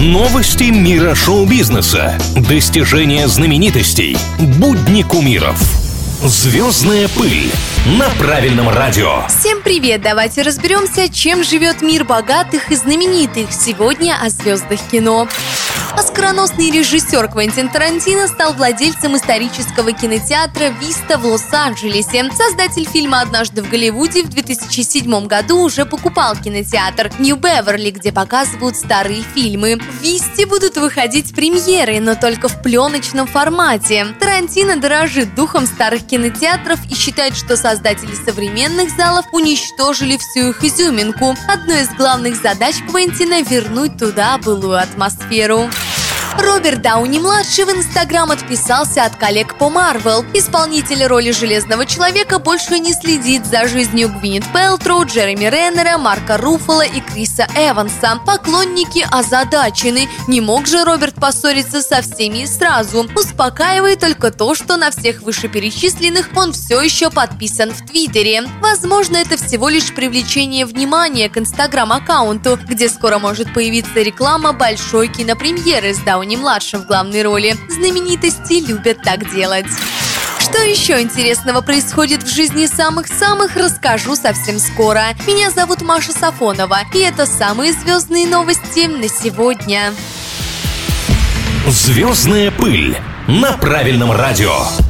Новости мира шоу-бизнеса. Достижения знаменитостей. Будни кумиров. Звездная пыль на правильном радио. Всем привет! Давайте разберемся, чем живет мир богатых и знаменитых. Сегодня о звездах кино. Оскароносный режиссер Квентин Тарантино стал владельцем исторического кинотеатра «Виста» в Лос-Анджелесе. Создатель фильма «Однажды в Голливуде» в 2007 году уже покупал кинотеатр Нью-Беверли, где показывают старые фильмы. В «Висте» будут выходить премьеры, но только в пленочном формате. Тарантино дорожит духом старых кинотеатров и считает, что создатели современных залов уничтожили всю их изюминку. Одной из главных задач Квентина – вернуть туда былую атмосферу. Роберт Дауни-младший в Инстаграм отписался от коллег по Марвел. Исполнитель роли Железного Человека больше не следит за жизнью Гвинет Пелтроу, Джереми Реннера, Марка Руффала и Криса Эванса. Поклонники озадачены. Не мог же Роберт поссориться со всеми сразу. Успокаивает только то, что на всех вышеперечисленных он все еще подписан в Твиттере. Возможно, это всего лишь привлечение внимания к Инстаграм-аккаунту, где скоро может появиться реклама большой кинопремьеры с Дауни Дауни-младшим в главной роли. Знаменитости любят так делать. Что еще интересного происходит в жизни самых-самых, расскажу совсем скоро. Меня зовут Маша Сафонова, и это самые звездные новости на сегодня. Звездная пыль на правильном радио.